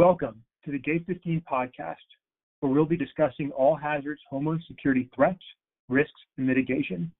Welcome to the Gate 15 podcast, where we'll be discussing all hazards, homeland security threats, risks, and mitigation.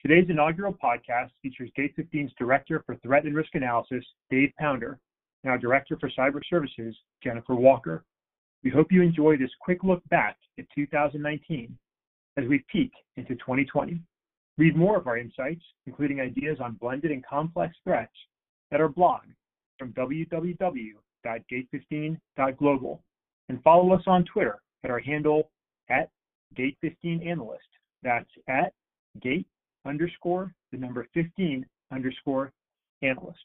Today's inaugural podcast features Gate 15's Director for Threat and Risk Analysis, Dave Pounder, and our Director for Cyber Services, Jennifer Walker. We hope you enjoy this quick look back at 2019 as we peek into 2020. Read more of our insights, including ideas on blended and complex threats, at our blog from www.gate15.global and follow us on Twitter at our handle at Gate15Analyst. That's at Gate underscore the number 15 underscore analyst.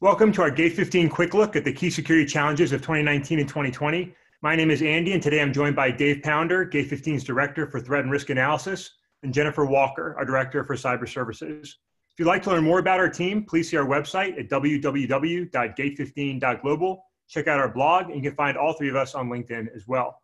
Welcome to our Gate 15 quick look at the key security challenges of 2019 and 2020. My name is Andy, and today I'm joined by Dave Pounder, Gate 15's Director for Threat and Risk Analysis, and Jennifer Walker, our Director for Cyber Services. If you'd like to learn more about our team, please see our website at www.gate15.global. Check out our blog, and you can find all three of us on LinkedIn as well.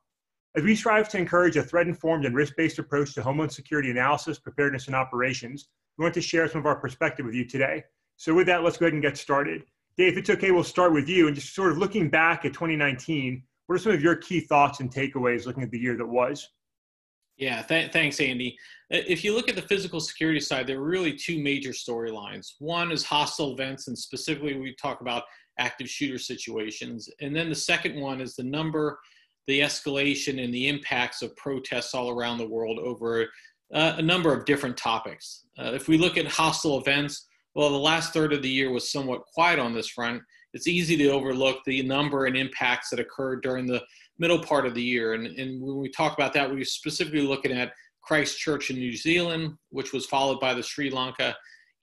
As we strive to encourage a threat informed and risk based approach to homeland security analysis, preparedness, and operations, we want to share some of our perspective with you today. So with that, let's go ahead and get started. Dave, if it's okay, we'll start with you and just sort of looking back at 2019. What are some of your key thoughts and takeaways looking at the year that was? Yeah, th- thanks, Andy. If you look at the physical security side, there are really two major storylines. One is hostile events, and specifically, we talk about active shooter situations. And then the second one is the number, the escalation, and the impacts of protests all around the world over uh, a number of different topics. Uh, if we look at hostile events, well, the last third of the year was somewhat quiet on this front. It's easy to overlook the number and impacts that occurred during the middle part of the year. And, and when we talk about that, we are specifically looking at Christchurch in New Zealand, which was followed by the Sri Lanka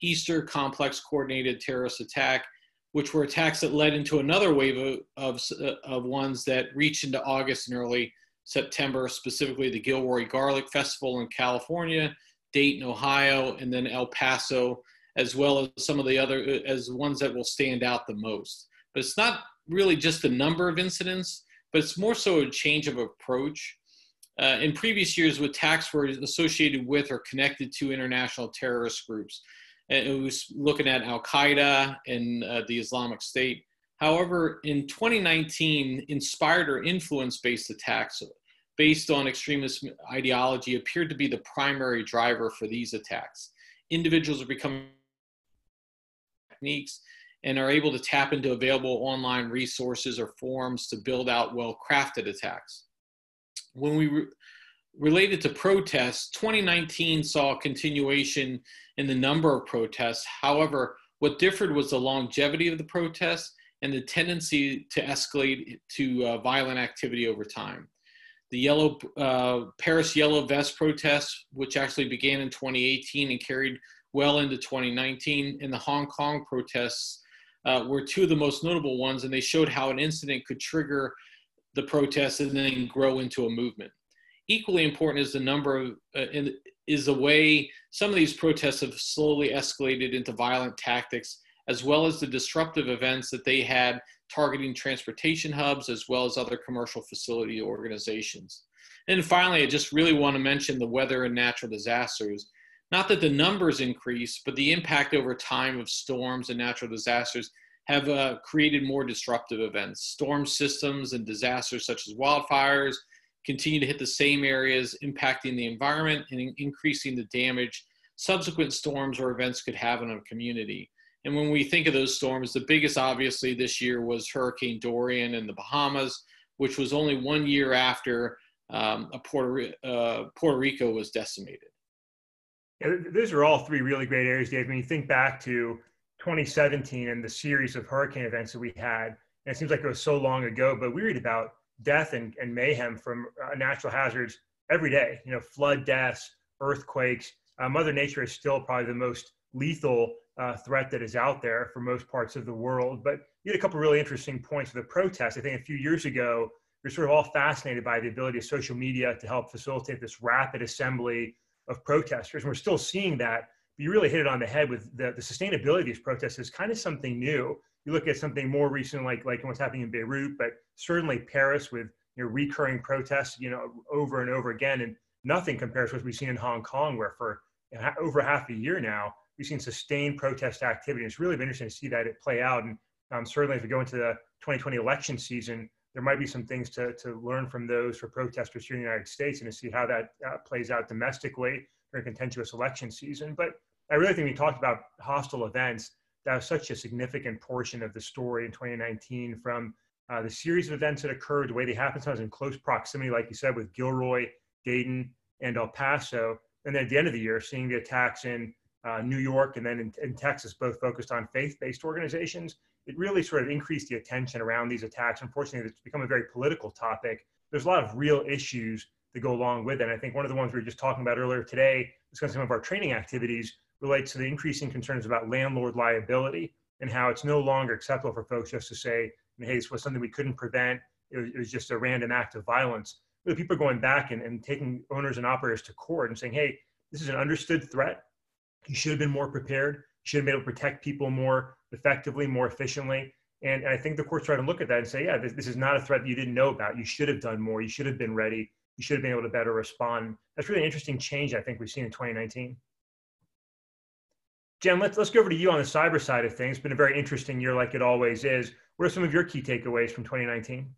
Easter complex coordinated terrorist attack, which were attacks that led into another wave of, of, of ones that reached into August and early September, specifically the Gilroy Garlic Festival in California, Dayton, Ohio, and then El Paso as well as some of the other as ones that will stand out the most. But it's not really just the number of incidents, but it's more so a change of approach. Uh, in previous years, attacks were associated with or connected to international terrorist groups. And it was looking at Al Qaeda and uh, the Islamic State. However, in 2019, inspired or influence based attacks based on extremist ideology appeared to be the primary driver for these attacks. Individuals are becoming techniques and are able to tap into available online resources or forums to build out well crafted attacks. When we re- related to protests, 2019 saw a continuation in the number of protests. However, what differed was the longevity of the protests and the tendency to escalate to uh, violent activity over time. The yellow uh, Paris Yellow Vest protests, which actually began in 2018 and carried well into 2019. And the Hong Kong protests uh, were two of the most notable ones, and they showed how an incident could trigger the protests and then grow into a movement. Equally important is the number of, uh, is the way some of these protests have slowly escalated into violent tactics, as well as the disruptive events that they had targeting transportation hubs as well as other commercial facility organizations. And finally, I just really want to mention the weather and natural disasters not that the numbers increase, but the impact over time of storms and natural disasters have uh, created more disruptive events. Storm systems and disasters such as wildfires continue to hit the same areas, impacting the environment and increasing the damage subsequent storms or events could have on a community. And when we think of those storms, the biggest obviously this year was Hurricane Dorian in the Bahamas, which was only one year after um, Puerto, uh, Puerto Rico was decimated. Those are all three really great areas, Dave. When you think back to 2017 and the series of hurricane events that we had, and it seems like it was so long ago, but we read about death and, and mayhem from uh, natural hazards every day. You know, flood deaths, earthquakes. Uh, Mother Nature is still probably the most lethal uh, threat that is out there for most parts of the world. But you had a couple really interesting points with the protests. I think a few years ago, we are sort of all fascinated by the ability of social media to help facilitate this rapid assembly of protesters. And we're still seeing that. But you really hit it on the head with the, the sustainability of these protests is kind of something new. You look at something more recent, like like what's happening in Beirut, but certainly Paris with you know, recurring protests, you know, over and over again. And nothing compares to what we've seen in Hong Kong, where for over half a year now, we've seen sustained protest activity. It's really been interesting to see that it play out. And um, certainly as we go into the 2020 election season, there might be some things to, to learn from those for protesters here in the United States and to see how that uh, plays out domestically during contentious election season. But I really think we talked about hostile events. That was such a significant portion of the story in 2019 from uh, the series of events that occurred, the way they happened sometimes in close proximity, like you said, with Gilroy, Dayton, and El Paso. And then at the end of the year, seeing the attacks in uh, New York and then in, in Texas, both focused on faith based organizations it really sort of increased the attention around these attacks. Unfortunately, it's become a very political topic. There's a lot of real issues that go along with it. And I think one of the ones we were just talking about earlier today, discussing some of our training activities, relates to the increasing concerns about landlord liability and how it's no longer acceptable for folks just to say, hey, this was something we couldn't prevent. It was, it was just a random act of violence. People are going back and, and taking owners and operators to court and saying, hey, this is an understood threat. You should have been more prepared. You should have been able to protect people more effectively, more efficiently. And, and I think the courts try to look at that and say, yeah, this, this is not a threat that you didn't know about. You should have done more. You should have been ready. You should have been able to better respond. That's really an interesting change I think we've seen in 2019. Jen, let's, let's go over to you on the cyber side of things. It's been a very interesting year, like it always is. What are some of your key takeaways from 2019?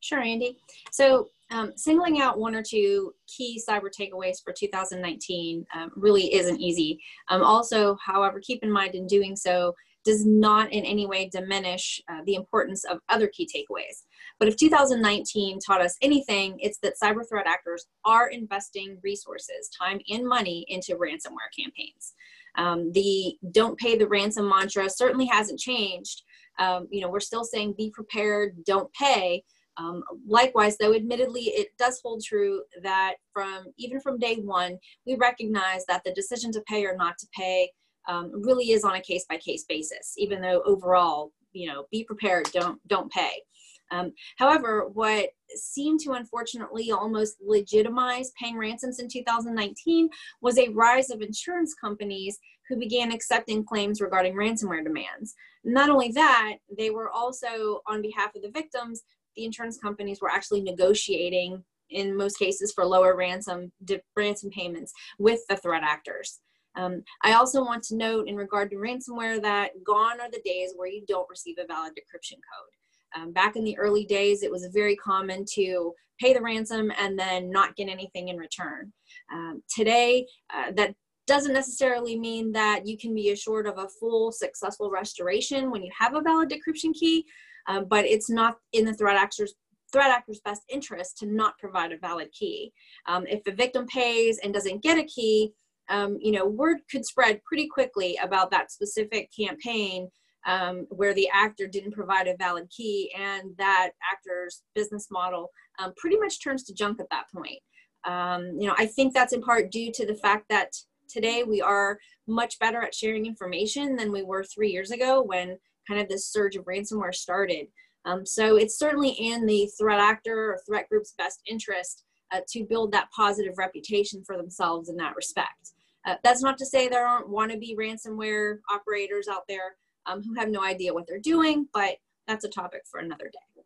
Sure, Andy. So, um, singling out one or two key cyber takeaways for 2019 um, really isn't easy. Um, also, however, keep in mind in doing so, does not in any way diminish uh, the importance of other key takeaways. But if 2019 taught us anything, it's that cyber threat actors are investing resources, time, and money into ransomware campaigns. Um, the don't pay the ransom mantra certainly hasn't changed. Um, you know, we're still saying be prepared, don't pay. Um, likewise, though, admittedly, it does hold true that from even from day one, we recognize that the decision to pay or not to pay um, really is on a case by case basis, even though overall, you know, be prepared, don't, don't pay. Um, however, what seemed to unfortunately almost legitimize paying ransoms in 2019 was a rise of insurance companies who began accepting claims regarding ransomware demands. Not only that, they were also, on behalf of the victims, the insurance companies were actually negotiating, in most cases, for lower ransom, ransom payments with the threat actors. Um, I also want to note in regard to ransomware that gone are the days where you don't receive a valid decryption code. Um, back in the early days, it was very common to pay the ransom and then not get anything in return. Um, today, uh, that doesn't necessarily mean that you can be assured of a full successful restoration when you have a valid decryption key, um, but it's not in the threat actor's threat actor's best interest to not provide a valid key. Um, if the victim pays and doesn't get a key, um, you know, word could spread pretty quickly about that specific campaign um, where the actor didn't provide a valid key and that actor's business model um, pretty much turns to junk at that point. Um, you know, I think that's in part due to the fact that today we are much better at sharing information than we were three years ago when kind of this surge of ransomware started. Um, so it's certainly in the threat actor or threat group's best interest uh, to build that positive reputation for themselves in that respect. Uh, that's not to say there aren't wannabe ransomware operators out there um, who have no idea what they're doing, but that's a topic for another day.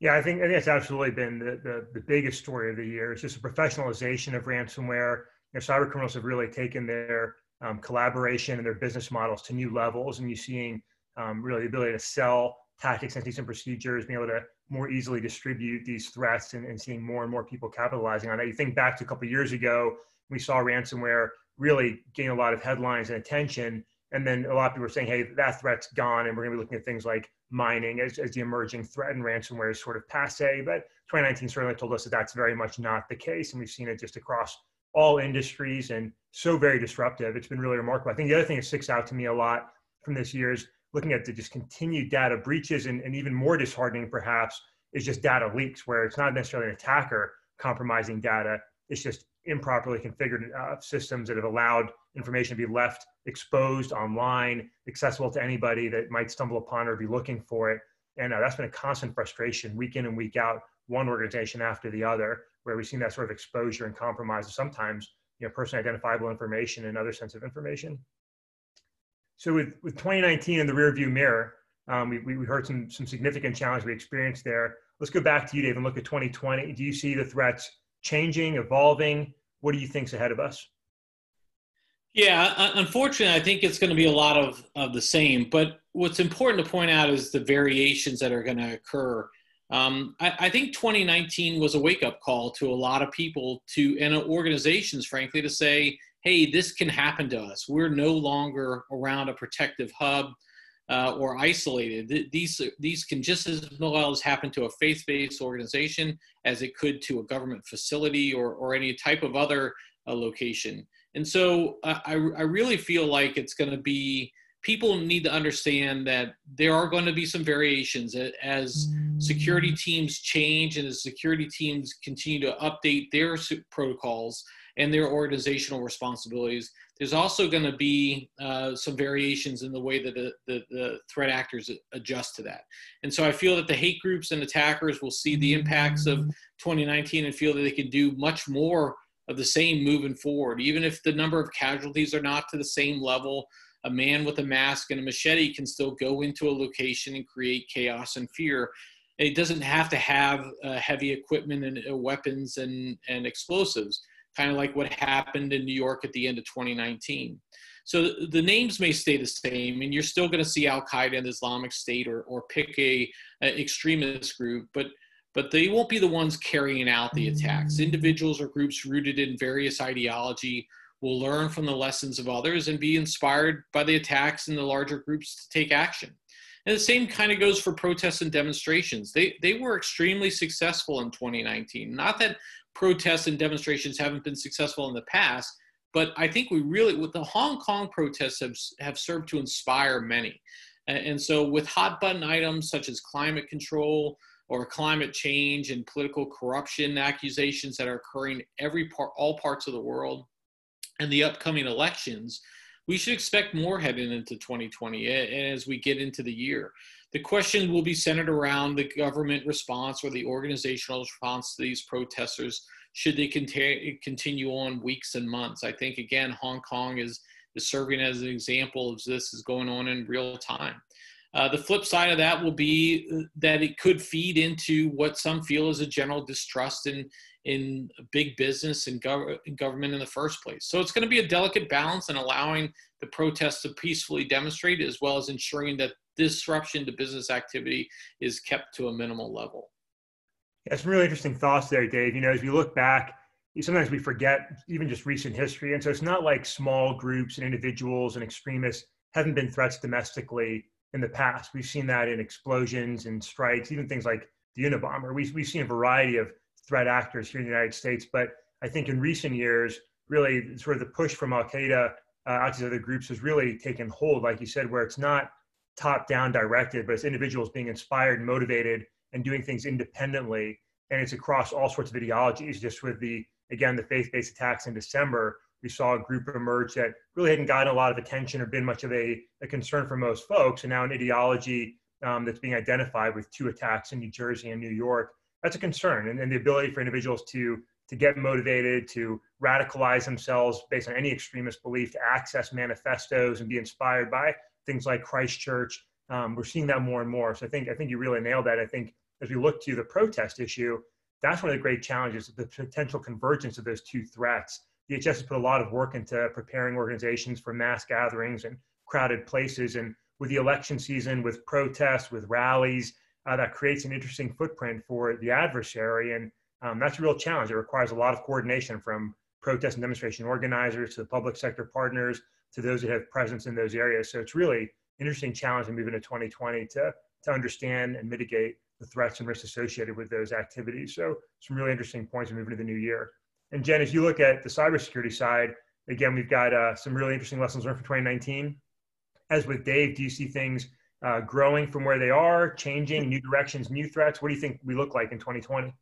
Yeah, I think, I think it's absolutely been the, the, the biggest story of the year. It's just a professionalization of ransomware. You know, cyber criminals have really taken their um, collaboration and their business models to new levels, and you're seeing um, really the ability to sell tactics, techniques, and procedures, being able to more easily distribute these threats, and, and seeing more and more people capitalizing on that. You think back to a couple years ago, we saw ransomware really gain a lot of headlines and attention. And then a lot of people are saying, hey, that threat's gone. And we're going to be looking at things like mining as, as the emerging threat and ransomware is sort of passe. But 2019 certainly told us that that's very much not the case. And we've seen it just across all industries and so very disruptive. It's been really remarkable. I think the other thing that sticks out to me a lot from this year is looking at the just continued data breaches and, and even more disheartening perhaps is just data leaks where it's not necessarily an attacker compromising data. It's just improperly configured uh, systems that have allowed information to be left exposed online, accessible to anybody that might stumble upon or be looking for it. And uh, that's been a constant frustration week in and week out, one organization after the other, where we've seen that sort of exposure and compromise of sometimes you know, personally identifiable information and other sensitive information. So with, with 2019 in the rearview mirror, um, we, we heard some, some significant challenges we experienced there. let's go back to you, Dave, and look at 2020. Do you see the threats changing, evolving? What do you think's ahead of us? Yeah, unfortunately, I think it's going to be a lot of, of the same. But what's important to point out is the variations that are going to occur. Um, I, I, think 2019 was a wake up call to a lot of people to and organizations, frankly, to say, hey, this can happen to us. We're no longer around a protective hub uh, or isolated. These, these can just as well as happen to a faith based organization as it could to a government facility or, or any type of other uh, location. And so uh, I, I really feel like it's going to be people need to understand that there are going to be some variations as security teams change and as security teams continue to update their protocols and their organizational responsibilities. There's also going to be uh, some variations in the way that the, the, the, threat actors adjust to that. And so I feel that the hate groups and attackers will see the impacts of 2019 and feel that they can do much more of the same moving forward. Even if the number of casualties are not to the same level, a man with a mask and a machete can still go into a location and create chaos and fear. It doesn't have to have uh, heavy equipment and uh, weapons and, and explosives, kind of like what happened in New York at the end of 2019. So the names may stay the same, and you're still going to see Al Qaeda and Islamic State or, or pick a, a extremist group, but but they won't be the ones carrying out the attacks. Individuals or groups rooted in various ideology will learn from the lessons of others and be inspired by the attacks in the larger groups to take action. And the same kind of goes for protests and demonstrations. They, they were extremely successful in 2019. Not that protests and demonstrations haven't been successful in the past, but I think we really, with the Hong Kong protests, have, have served to inspire many. And, so, with hot button items such as climate control, or climate change and political corruption accusations that are occurring every part all parts of the world and the upcoming elections we should expect more heading into 2020 as we get into the year. The question will be centered around the government response or the organizational response to these protesters should they continue on weeks and months. I think again hong kong is is serving as an example of this is going on in real time. Uh, the flip side of that will be uh, that it could feed into what some feel is a general distrust in in big business and gov- government in the first place. So it's going to be a delicate balance in allowing the protests to peacefully demonstrate, as well as ensuring that disruption to business activity is kept to a minimal level. Yeah, some really interesting thoughts there, Dave. You know, as we look back, sometimes we forget even just recent history, and so it's not like small groups and individuals and extremists haven't been threats domestically in the past. We've seen that in explosions and strikes, even things like the Unabomber. We, we've seen a variety of threat actors here in the United States. But I think in recent years, really sort of the push from Al Qaeda uh, out to other groups has really taken hold, like you said, where it's not top down directed, but it's individuals being inspired motivated and doing things independently. And it's across all sorts of ideologies, just with the, again, the faith based attacks in December we saw a group emerge that really hadn't gotten a lot of attention or been much of a, a concern for most folks, and now an ideology um, that's being identified with two attacks in New Jersey and New York. That's a concern, and, and the ability for individuals to to get motivated, to radicalize themselves based on any extremist belief, to access manifestos and be inspired by things like Christchurch. Um, we're seeing that more and more. So I think I think you really nailed that. I think as we look to the protest issue, that's one of the great challenges: the potential convergence of those two threats DHS has put a lot of work into preparing organizations for mass gatherings and crowded places. And with the election season, with protests, with rallies, uh, that creates an interesting footprint for the adversary. And um, that's a real challenge. It requires a lot of coordination from protest and demonstration organizers to the public sector partners to those that have presence in those areas. So it's really an interesting challenge to move into 2020 to, to understand and mitigate the threats and risks associated with those activities. So some really interesting points moving into the new year. And Jen, as you look at the cybersecurity side, again, we've got uh, some really interesting lessons learned for 2019. As with Dave, do you see things uh, growing from where they are, changing, new directions, new threats? What do you think we look like in 2020?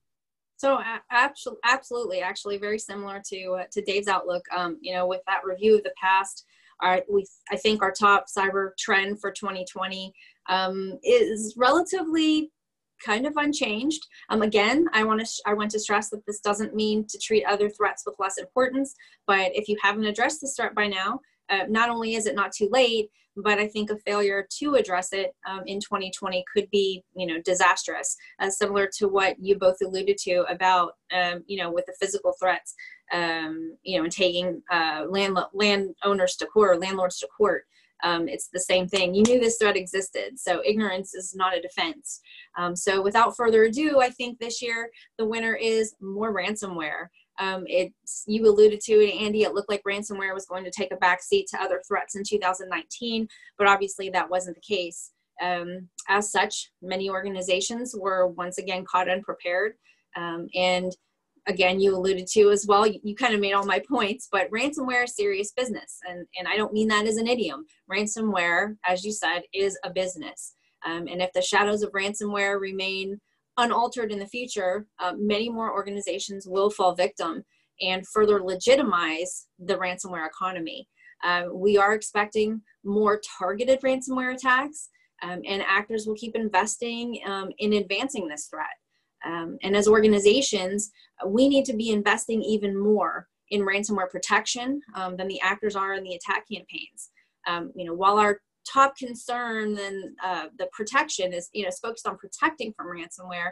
So absolutely, absolutely, actually, very similar to uh, to Dave's outlook. Um, you know, with that review of the past, our, we I think our top cyber trend for 2020 um, is relatively kind of unchanged. Um, again, I want to sh- I want to stress that this doesn't mean to treat other threats with less importance. But if you haven't addressed this threat by now, uh, not only is it not too late, but I think a failure to address it um, in 2020 could be, you know, disastrous. Uh, similar to what you both alluded to about, um, you know, with the physical threats, um, you know, and taking uh, land landowners to court or landlords to court. Um, it's the same thing. You knew this threat existed, so ignorance is not a defense. Um, so, without further ado, I think this year the winner is more ransomware. Um, it's you alluded to it, Andy. It looked like ransomware was going to take a backseat to other threats in 2019, but obviously that wasn't the case. Um, as such, many organizations were once again caught unprepared. Um, and again, you alluded to as well. You, you, kind of made all my points, but ransomware is serious business, and and I don't mean that as an idiom. Ransomware, as you said, is a business. Um, and if the shadows of ransomware remain unaltered in the future, uh, many more organizations will fall victim and further legitimize the ransomware economy. Uh, we are expecting more targeted ransomware attacks, um, and actors will keep investing um, in advancing this threat. Um, and as organizations, we need to be investing even more in ransomware protection um, than the actors are in the attack campaigns. Um, you know, while our top concern and uh, the protection is you know focused on protecting from ransomware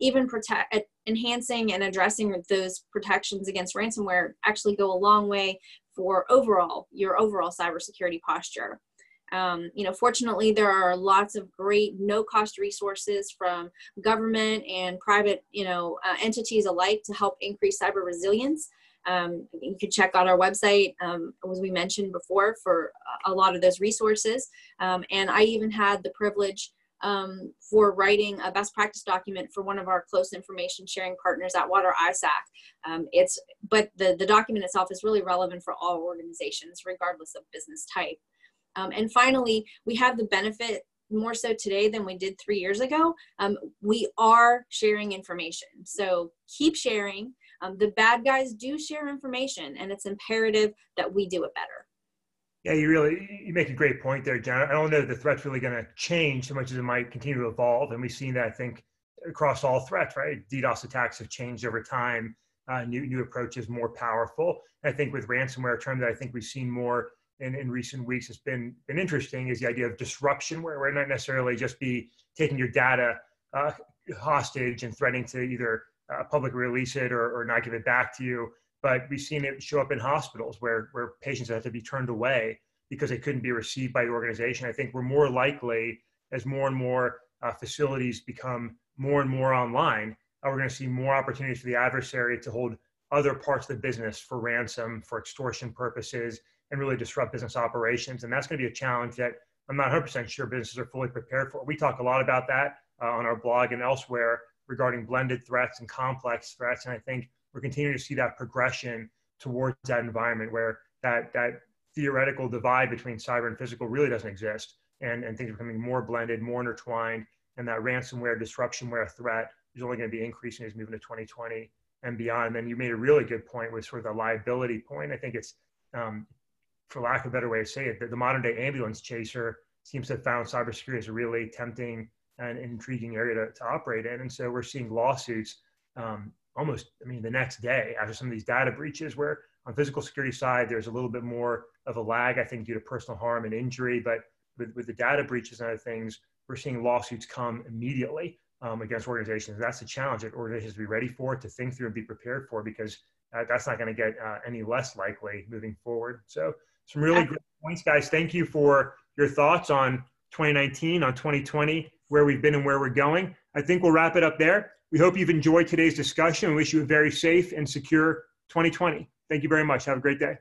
even protect enhancing and addressing those protections against ransomware actually go a long way for overall your overall cybersecurity posture. Um, you know fortunately there are lots of great no cost resources from government and private you know uh, entities alike to help increase cyber resilience um, you can check out our website, um, as we mentioned before, for a lot of those resources. Um, and I even had the privilege um, for writing a best practice document for one of our close information sharing partners at Water ISAC. Um, it's, but the, the document itself is really relevant for all organizations, regardless of business type. Um, and finally, we have the benefit more so today than we did three years ago. we are sharing information. So keep sharing. Um, the bad guys do share information, and it's imperative that we do it better. Yeah, you really you make a great point there, Jen. I don't know the threat's really going to change so much as it might continue to evolve, and we've seen that I think across all threats. Right, DDoS attacks have changed over time. Uh, new new approaches, more powerful. And I think with ransomware, a term that I think we've seen more in, in recent weeks has been been interesting is the idea of disruption, where we're not necessarily just be taking your data uh, hostage and threatening to either uh, publicly release it or, or not give it back to you. But we've seen it show up in hospitals where, where patients have to be turned away because they couldn't be received by the organization. I think we're more likely as more and more uh, facilities become more and more online, uh, we're going to see more opportunities for the adversary to hold other parts of the business for ransom, for extortion purposes, and really disrupt business operations. And that's going to be a challenge that I'm not 100% sure businesses are fully prepared for. We talk a lot about that uh, on our blog and elsewhere regarding blended threats and complex threats. And I think we're continuing to see that progression towards that environment where that, that theoretical divide between cyber and physical really doesn't exist. And, and things are becoming more blended, more intertwined. And that ransomware, disruptionware threat is only going to be increasing as we move into 2020 and beyond. And then you made a really good point with sort of the liability point. I think it's, um, for lack of a better way to say it, that the modern day ambulance chaser seems to have found cybersecurity as a really tempting an intriguing area to, to operate in. And so we're seeing lawsuits um, almost, I mean, the next day after some of these data breaches, where on physical security side, there's a little bit more of a lag, I think, due to personal harm and injury. But with, with the data breaches and other things, we're seeing lawsuits come immediately um, against organizations. That's a challenge that organizations be ready for, to think through and be prepared for, because uh, that's not going to get uh, any less likely moving forward. So, some really great points, guys. Thank you for your thoughts on 2019, on 2020 where we've been and where we're going. I think we'll wrap it up there. We hope you've enjoyed today's discussion and wish you a very safe and secure 2020. Thank you very much. Have a great day.